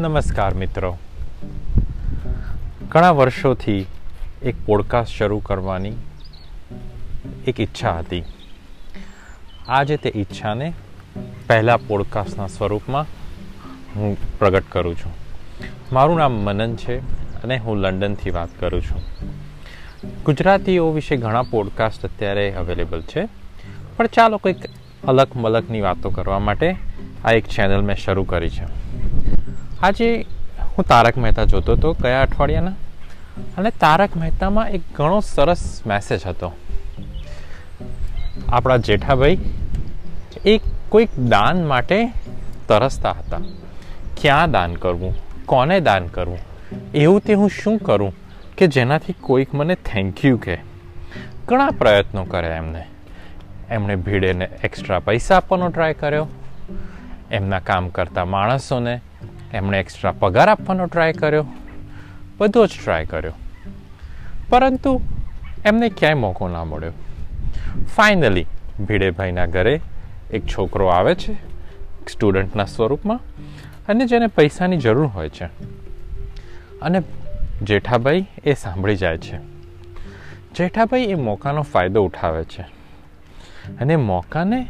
નમસ્કાર મિત્રો. ઘણા વર્ષોથી એક પોડકાસ્ટ શરૂ કરવાની એક ઈચ્છા હતી. આજે તે ઈચ્છાને પહેલા પોડકાસ્ટના સ્વરૂપમાં હું પ્રગટ કરું છું. મારું નામ મનન છે અને હું લંડનથી વાત કરું છું. ગુજરાતીઓ વિશે ઘણા પોડકાસ્ટ અત્યારે અવેલેબલ છે. પણ ચાલો કંઈક અલગ મલકની વાતો કરવા માટે આ એક ચેનલ મેં શરૂ કરી છે. આજે હું તારક મહેતા જોતો હતો કયા અઠવાડિયાના? અને તારક મહેતામાં એક ઘણો સરસ મેસેજ હતો. આપણા જેઠાભાઈ એ કોઈક દાન માટે તરસતા હતા. ક્યાં દાન કરવું? કોને દાન કરવું? એવું તે હું શું કરું કે જેનાથી કોઈક મને થેન્ક યુ કહે? ઘણા પ્રયત્નો કર્યા એમને. એમણે ભીડેને એક્સ્ટ્રા પૈસા આપવાનો ટ્રાય કર્યો. એમના કામ કરતા માણસોને એમણે એક્સ્ટ્રા પગાર આપવાનો ટ્રાય કર્યો. બધો જ ટ્રાય કર્યો. પરંતુ એમને ક્યાંય મોકો ના મળ્યો. ફાઇનલી ભીડેભાઈના ઘરે એક છોકરો આવે છે સ્ટુડન્ટના સ્વરૂપમાં, અને જેને પૈસાની જરૂર હોય છે. અને જેઠાભાઈ એ સાંભળી જાય છે. જેઠાભાઈ એ મોકાનો ફાયદો ઉઠાવે છે. અને મોકાને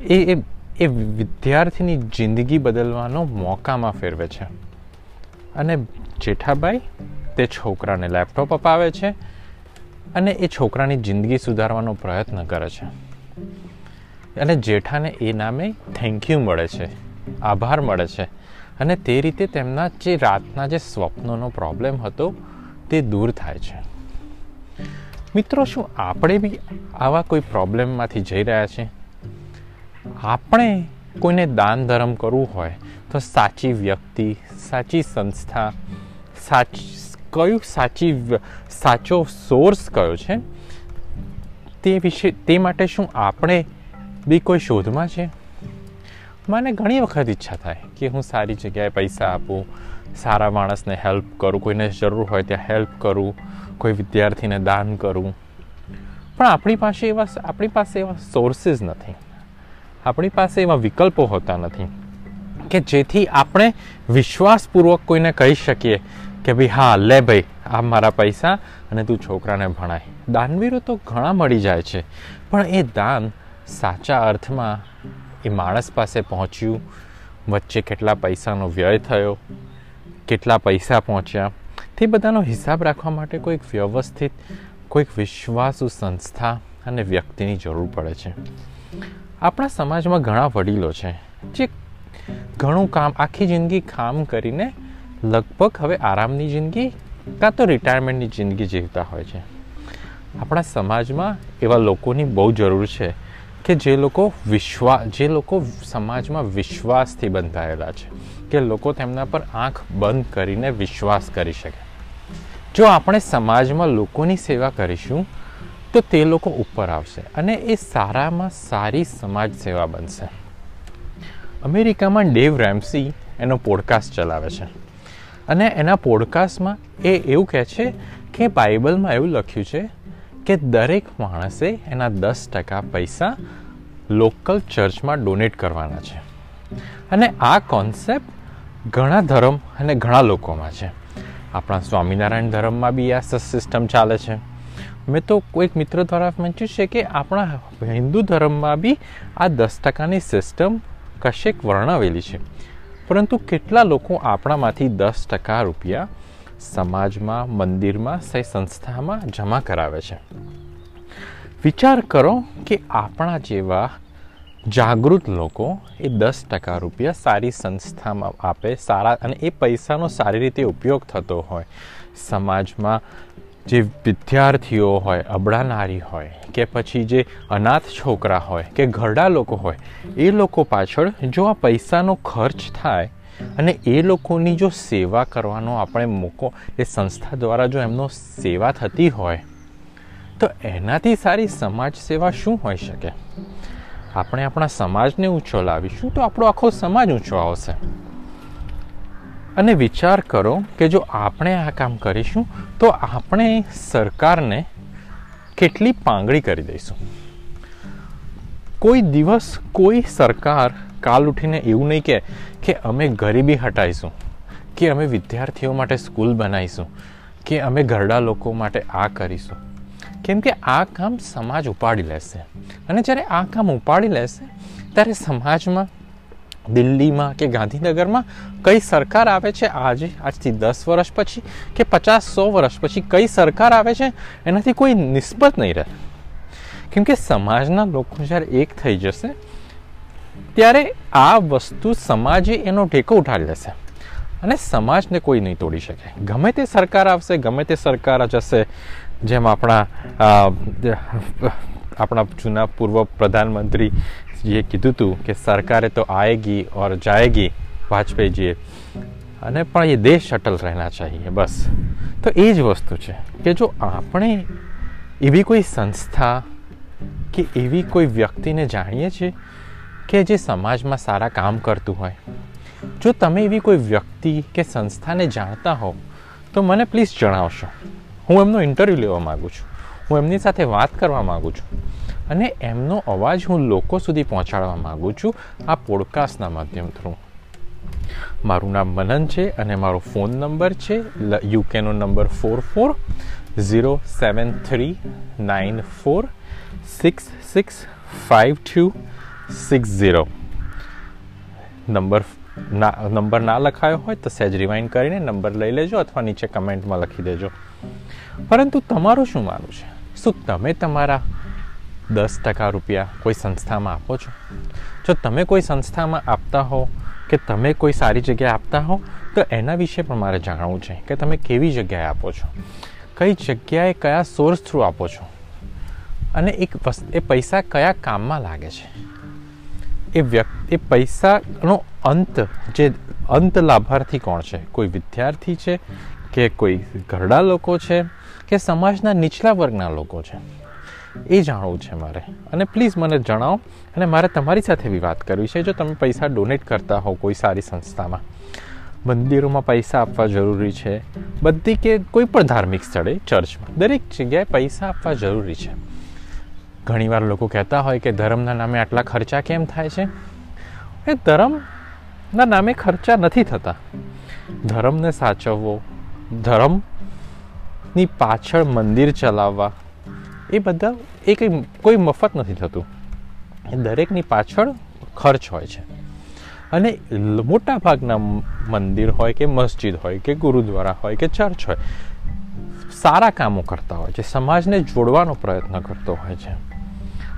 એ એ વિદ્યાર્થીની જિંદગી બદલવાનો મોકામાં ફેરવે છે. અને જેઠાભાઈ તે છોકરાને લેપટોપ અપાવે છે અને એ છોકરાની જિંદગી સુધારવાનો પ્રયત્ન કરે છે. અને જેઠાને એ નામે થેન્ક યુ મળે છે, આભાર મળે છે. અને તે રીતે તેમના જે રાતના જે સ્વપ્નોનો પ્રોબ્લેમ હતો તે દૂર થાય છે. મિત્રો, શું આપણે બી આવા કોઈ પ્રોબ્લેમમાંથી જઈ રહ્યા છીએ? આપણે કોઈને દાન ધર્મ કરવું હોય તો સાચી વ્યક્તિ, સાચી સંસ્થા, સાચ, કયું સાચી સાચો સોર્સ કયો છે, તે વિશે, તે માટે શું આપણે બી કોઈ શોધમાં છે? મને ઘણી વખત ઈચ્છા થાય કે હું સારી જગ્યાએ પૈસા આપું, સારા માણસને હેલ્પ કરું, કોઈને જરૂર હોય ત્યાં હેલ્પ કરું, કોઈ વિદ્યાર્થીને દાન કરું. પણ આપણી પાસે એવા આપણી પાસે એવા સોર્સિસ નથી. આપણી પાસે એવા વિકલ્પો હોતા નથી કે જેથી આપણે વિશ્વાસપૂર્વક કોઈને કહી શકીએ કે ભાઈ, હા, લે ભાઈ, આ મારા પૈસા અને તું છોકરાને ભણાય. દાનવીરો તો ઘણા મળી જાય છે, પણ એ દાન સાચા અર્થમાં એ માણસ પાસે પહોંચ્યું, વચ્ચે કેટલા પૈસાનો વ્યય થયો, કેટલા પૈસા પહોંચ્યા, તે બધાનો હિસાબ રાખવા માટે કોઈક વ્યવસ્થિત, કોઈક વિશ્વાસુ સંસ્થા અને વ્યક્તિની જરૂર પડે છે. આપણા સમાજમાં ઘણા વડીલો છે, જે ઘણું કામ, આખી જિંદગી કામ કરીને લગભગ હવે આરામની જિંદગી કાં તો રિટાયરમેન્ટની જિંદગી જીવતા હોય છે. આપણા સમાજમાં એવા લોકોની બહુ જરૂર છે કે જે લોકો વિશ્વાસ જે લોકો સમાજમાં વિશ્વાસથી બંધાયેલા છે, કે લોકો તેમના પર આંખ બંધ કરીને વિશ્વાસ કરી શકે. જો આપણે સમાજમાં લોકોની સેવા કરીશું તો તે લોકો ઉપર આવશે અને એ સારામાં સારી સમાજ સેવા બનશે. અમેરિકામાં ડેવ રેમ્સી એનો પોડકાસ્ટ ચલાવે છે. અને એના પોડકાસ્ટમાં એ એવું કહે છે કે બાઇબલમાં એવું લખ્યું છે કે દરેક માણસે એના દસ ટકા પૈસા લોકલ ચર્ચમાં ડોનેટ કરવાના છે. અને આ કોન્સેપ્ટ ઘણા ધર્મ અને ઘણા લોકોમાં છે. આપણા સ્વામિનારાયણ ધર્મમાં બી આ સિસ્ટમ ચાલે છે. મેં તો કોઈક મિત્ર દ્વારા વાંચ્યું છે કે આપણા હિન્દુ ધર્મમાં બી આ દસ ટકાની સિસ્ટમ કશેક વર્ણવેલી છે. પરંતુ કેટલા લોકો આપણામાંથી દસ ટકા રૂપિયા સમાજમાં, મંદિરમાં, સહી સંસ્થામાં જમા કરાવે છે? વિચાર કરો કે આપણા જેવા જાગૃત લોકો એ દસ ટકા રૂપિયા સારી સંસ્થામાં આપે, સારા અને એ પૈસાનો સારી રીતે ઉપયોગ થતો હોય. સમાજમાં જે વિદ્યાર્થીઓ હોય, અબળા નારી હોય, કે પછી જે અનાથ છોકરા હોય, કે ઘરડા લોકો હોય, એ લોકો પાછળ જો આ પૈસાનો ખર્ચ થાય અને એ લોકોની જો સેવા કરવાનો આપણે મોકો, એ સંસ્થા દ્વારા જો એમનો સેવા થતી હોય, તો એનાથી સારી સમાજ સેવા શું હોઈ શકે? આપણે આપણા સમાજને ઊંચો લાવીશું તો આપણો આખો સમાજ ઊંચો આવશે. અને વિચાર કરો કે જો આપણે આ કામ કરીશું, તો આપણે સરકારને કેટલી પાંગળી કરી દઈશું. કોઈ દિવસ કોઈ સરકાર કાલ ઉઠીને એવું નહીં કહે કે અમે ગરીબી હટાવીશું કે અમે વિદ્યાર્થીઓ માટે સ્કૂલ બનાવીશું કે અમે ઘરડા લોકો માટે આ કરીશું. કેમ કે આ કામ સમાજ ઉપાડી લેશે. અને જ્યારે આ કામ ઉપાડી લેશે, ત્યારે સમાજમાં દિલ્હીમાં કે ગાંધીનગરમાં કઈ સરકાર આવે છે આજે, આજથી દસ વર્ષ પછી કે પચાસ, સો વર્ષ પછી કઈ સરકાર આવે છે, એનાથી કોઈ નિસ્બત નહીં રહે. કેમ કે સમાજના લોકો જ્યારે એક થઈ જશે, ત્યારે આ વસ્તુ સમાજે એનો ટેકો ઉઠાવી લેશે. અને સમાજને કોઈ નહીં તોડી શકે. ગમે તે સરકાર આવશે, ગમે તે સરકાર જશે, જેમ આપણા આપણા જૂના પૂર્વ પ્રધાનમંત્રી જે કીધું હતું કે સરકારે તો આએગી ઓર જાએગી વાજપેયીજીએ અને પણ એ દેશ અટલ રહેના ચાહીએ, બસ. તો એ જ વસ્તુ છે કે જો આપણે એવી કોઈ સંસ્થા કે એવી કોઈ વ્યક્તિને જાણીએ છીએ કે જે સમાજમાં સારા કામ કરતું હોય. જો તમે એવી કોઈ વ્યક્તિ કે સંસ્થાને જાણતા હો, તો મને પ્લીઝ જણાવશો. હું એમનો ઇન્ટરવ્યૂ લેવા માગું છું. હું એમની સાથે વાત કરવા માગું છું. અને એમનો અવાજ હું લોકો સુધી પહોંચાડવા માગું છું આ પોડકાસ્ટના માધ્યમ થ્રુ. મારું નામ મનન છે અને મારો ફોન નંબર છે યુકેનો number four four zero seven three nine four six six five two six zero number ના નંબર ના લખાયો હોય તો સહેજ રિવાઇન્ડ કરીને નંબર લઈ લેજો અથવા નીચે કમેન્ટમાં લખી દેજો. પરંતુ તમારું શું માનવું છે? શું તમે તમારા દસ ટકા રૂપિયા કોઈ સંસ્થામાં આપો છો? જો તમે કોઈ સંસ્થામાં આપતા હો કે તમે કોઈ સારી જગ્યાએ આપતા હો, તો એના વિશે પણ મારે જાણવું છે કે તમે કેવી જગ્યાએ આપો છો? કઈ જગ્યાએ કયા સોર્સ થ્રુ આપો છો? અને એક એ પૈસા કયા કામમાં લાગે છે? એ વ્યક્તિ એ પૈસાનો અંત જે અંત લાભાર્થી કોણ છે? કોઈ વિદ્યાર્થી છે કે કોઈ ઘરડા લોકો છે? કે સમાજના નીચલા વર્ગના લોકો છે. એ જાણવું છે મારે. અને પ્લીઝ મને જણાવો. અને મારે તમારી સાથે બી વાત કરવી છે, જો તમે પૈસા ડોનેટ કરતા હો કોઈ સારી સંસ્થામાં. મંદિરોમાં પૈસા આપવા જરૂરી છે. બધી કે કોઈ પણ ધાર્મિક સ્થળે, ચર્ચમાં, દરેક જગ્યાએ પૈસા આપવા જરૂરી છે. ઘણીવાર લોકો કહેતા હોય કે ધર્મના નામે આટલા ખર્ચા કેમ થાય છે? એ ધર્મના નામે ખર્ચા નથી થતા. ધર્મને સાચવવો ધર્મની પાછળ મંદિર ચલાવવા. એ બધા, એ કંઈ, કોઈ મફત નથી થતું. એ દરેકની પાછળ ખર્ચ હોય છે. અને મોટા ભાગના મંદિર હોય કે મસ્જિદ હોય કે ગુરુદ્વારા હોય કે ચર્ચ હોય, સારા કામો કરતા હોય છે. સમાજને જોડવાનો પ્રયત્ન કરતો હોય છે.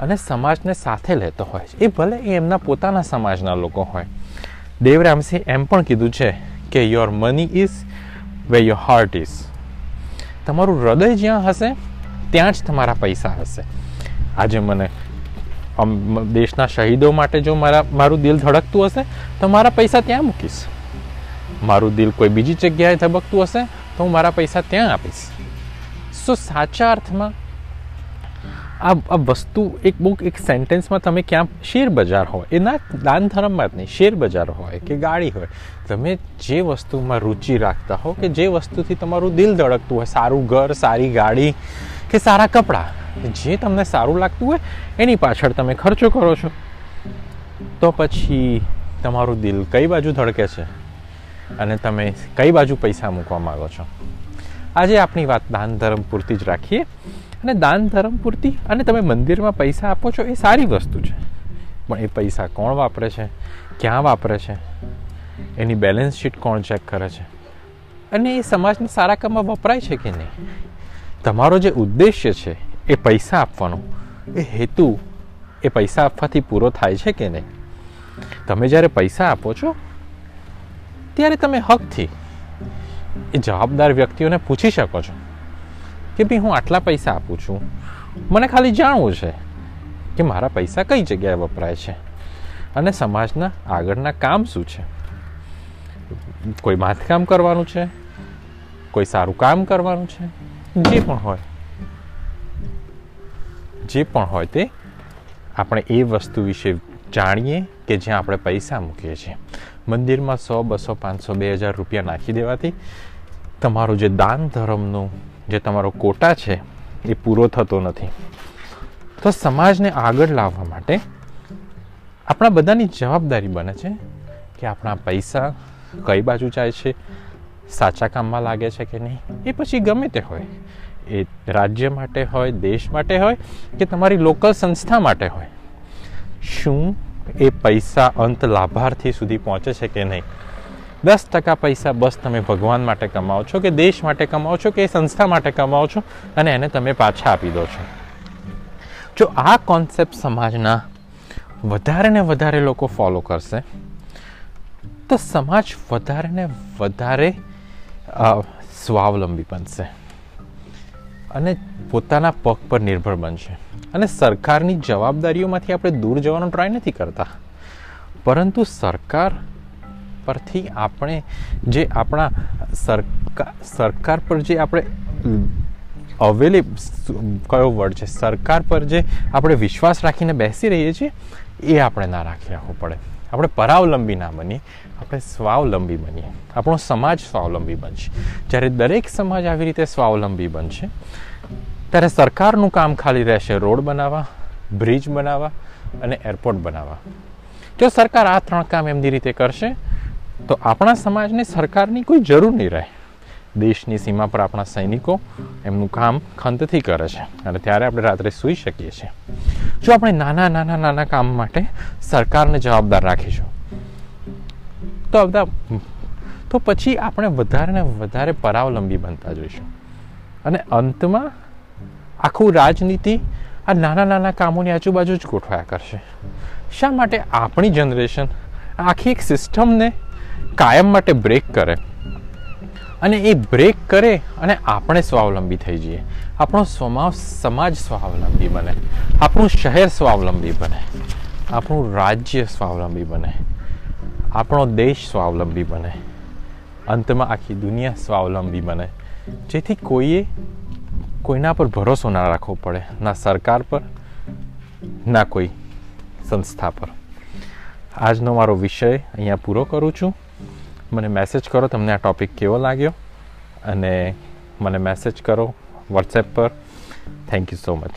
અને સમાજને સાથે લેતો હોય છે. એ ભલે એ એમના પોતાના સમાજના લોકો હોય. દેવરામસિંહ એમ પણ કીધું છે કે your money is where your heart is તમારું હૃદય જ્યાં હશે, ત્યાં જ તમારા પૈસા હશે. આજે મને દેશના શહીદો માટે જો મારા મારું દિલ ધડકતું હશે, તો મારા પૈસા ત્યાં મૂકીશ. મારું દિલ કોઈ બીજી જગ્યાએ ધબકતું હશે, તો હું મારા પૈસા ત્યાં આપીશ. સો સાચા અર્થમાં આ આ વસ્તુ એક બુક એક સેન્ટેન્સમાં તમે ક્યાં શેર બજાર હોય, એના દાન ધર્મમાં જ નહીં, શેર બજાર હોય કે ગાડી હોય, તમે જે વસ્તુમાં રુચિ રાખતા હો કે જે વસ્તુથી તમારું દિલ ધડકતું હોય, સારું ઘર, સારી ગાડી કે સારા કપડાં, જે તમને સારું લાગતું હોય, એની પાછળ તમે ખર્ચો કરો છો. તો પછી તમારું દિલ કઈ બાજુ ધડકે છે? અને તમે કઈ બાજુ પૈસા મૂકવા માગો છો? આજે આપણી વાત દાન ધર્મ પૂરતી જ રાખીએ. અને દાન ધર્મ પૂરતી અને તમે મંદિરમાં પૈસા આપો છો એ સારી વસ્તુ છે. પણ એ પૈસા કોણ વાપરે છે? ક્યાં વાપરે છે? એની બેલેન્સ શીટ કોણ ચેક કરે છે? અને એ સમાજને સારા કામમાં વપરાય છે કે નહીં? તમારો જે ઉદ્દેશ્ય છે એ પૈસા આપવાનો, એ હેતુ એ પૈસા આપવાથી પૂરો થાય છે કે નહીં? તમે જ્યારે પૈસા આપો છો, ત્યારે તમે હકથી એ જવાબદાર વ્યક્તિઓને પૂછી શકો છો. કે ભાઈ હું આટલા પૈસા આપું છું. મને ખાલી જાણવું છે કે મારા પૈસા કઈ જગ્યાએ વપરાય છે અને સમાજના આગળના કામ શું છે? કોઈ માથકામ કરવાનું છે? કોઈ સારું કામ કરવાનું છે? જે પણ હોય. જે પણ હોય તે આપણે એ વસ્તુ વિશે જાણીએ કે જ્યાં આપણે પૈસા મૂકીએ છીએ. મંદિરમાં સો, બસો, પાંચસો, બે હજાર રૂપિયા નાખી દેવાથી તમારું જે દાન ધર્મનું જે તમારો કોટા છે, એ પૂરો થતો નથી. તો સમાજને આગળ લાવવા માટે આપણા બધાની જવાબદારી બને છે કે આપણા પૈસા કઈ બાજુ જાય છે, સાચા કામમાં લાગે છે કે નહીં, એ પછી ગમે તે હોય. એ રાજ્ય માટે હોય, દેશ માટે હોય કે તમારી લોકલ સંસ્થા માટે હોય. શું એ પૈસા અંત લાભાર્થી સુધી પહોંચે છે કે નહીં? દસ ટકા પૈસા બસ તમે ભગવાન માટે કમાવો છો કે દેશ માટે કમાવો છો કે એ સંસ્થા માટે કમાવો છો અને એને તમે પાછા આપી દો છો? જો આ કોન્સેપ્ટ સમાજના વધારે ને વધારે લોકો ફોલો કરશે, તો સમાજ વધારે ને વધારે સ્વાવલંબી બનશે અને પોતાના પગ પર નિર્ભર બનશે. અને સરકારની જવાબદારીઓમાંથી આપણે દૂર જવાનો ટ્રાય નથી કરતા. પરંતુ સરકાર પરથી આપણે જે આપણા સરકાર સરકાર પર જે આપણે અવેલેબ કયો વર્ડ છે? સરકાર પર જે આપણે વિશ્વાસ રાખીને બેસી રહીએ છીએ, એ આપણે ના રાખી રાખવો પડે. આપણે પરાવલંબી ના બનીએ, આપણે સ્વાવલંબી બનીએ. આપણો સમાજ સ્વાવલંબી બનશે. જ્યારે દરેક સમાજ આવી રીતે સ્વાવલંબી બનશે, ત્યારે સરકારનું કામ ખાલી રહેશે રોડ બનાવવા, બ્રિજ બનાવવા અને એરપોર્ટ બનાવવા. જો સરકાર આ ત્રણ કામ એમની રીતે કરશે તો આપણા સમાજને સરકારની કોઈ જરૂર નહીં રહે. દેશની સીમા પર આપણા સૈનિકો એમનું કામ ખંતથી કરે છે અને ત્યારે આપણે રાત્રે સૂઈ શકીએ છીએ. જો આપણે નાના નાના નાના કામ માટે સરકારને જવાબદાર રાખીશું, તો બધા તો પછી આપણે વધારે વધારે પરાવલંબી બનતા જોઈશું. અને અંતમાં આખું રાજનીતિ આ નાના નાના કામોની આજુબાજુ જ ગોઠવાયા કરશે. શા માટે આપણી જનરેશન આખી એક સિસ્ટમને કાયમ માટે બ્રેક કરે. અને એ બ્રેક કરે અને આપણે સ્વાવલંબી થઈ જઈએ. આપણો સ્વમાવ સમાજ સ્વાવલંબી બને. આપણું શહેર સ્વાવલંબી બને. આપણું રાજ્ય સ્વાવલંબી બને. આપણો દેશ સ્વાવલંબી બને. અંતમાં આખી દુનિયા સ્વાવલંબી બને. જેથી કોઈએ કોઈના પર ભરોસો ના રાખવો પડે. ના સરકાર પર, ના કોઈ સંસ્થા પર. આજનો મારો વિષય અહીંયા પૂરો કરું છું. મને મેસેજ કરો, તમને આ ટૉપિક કેવો લાગ્યો? અને મને મેસેજ કરો વોટ્સએપ પર. Thank you so much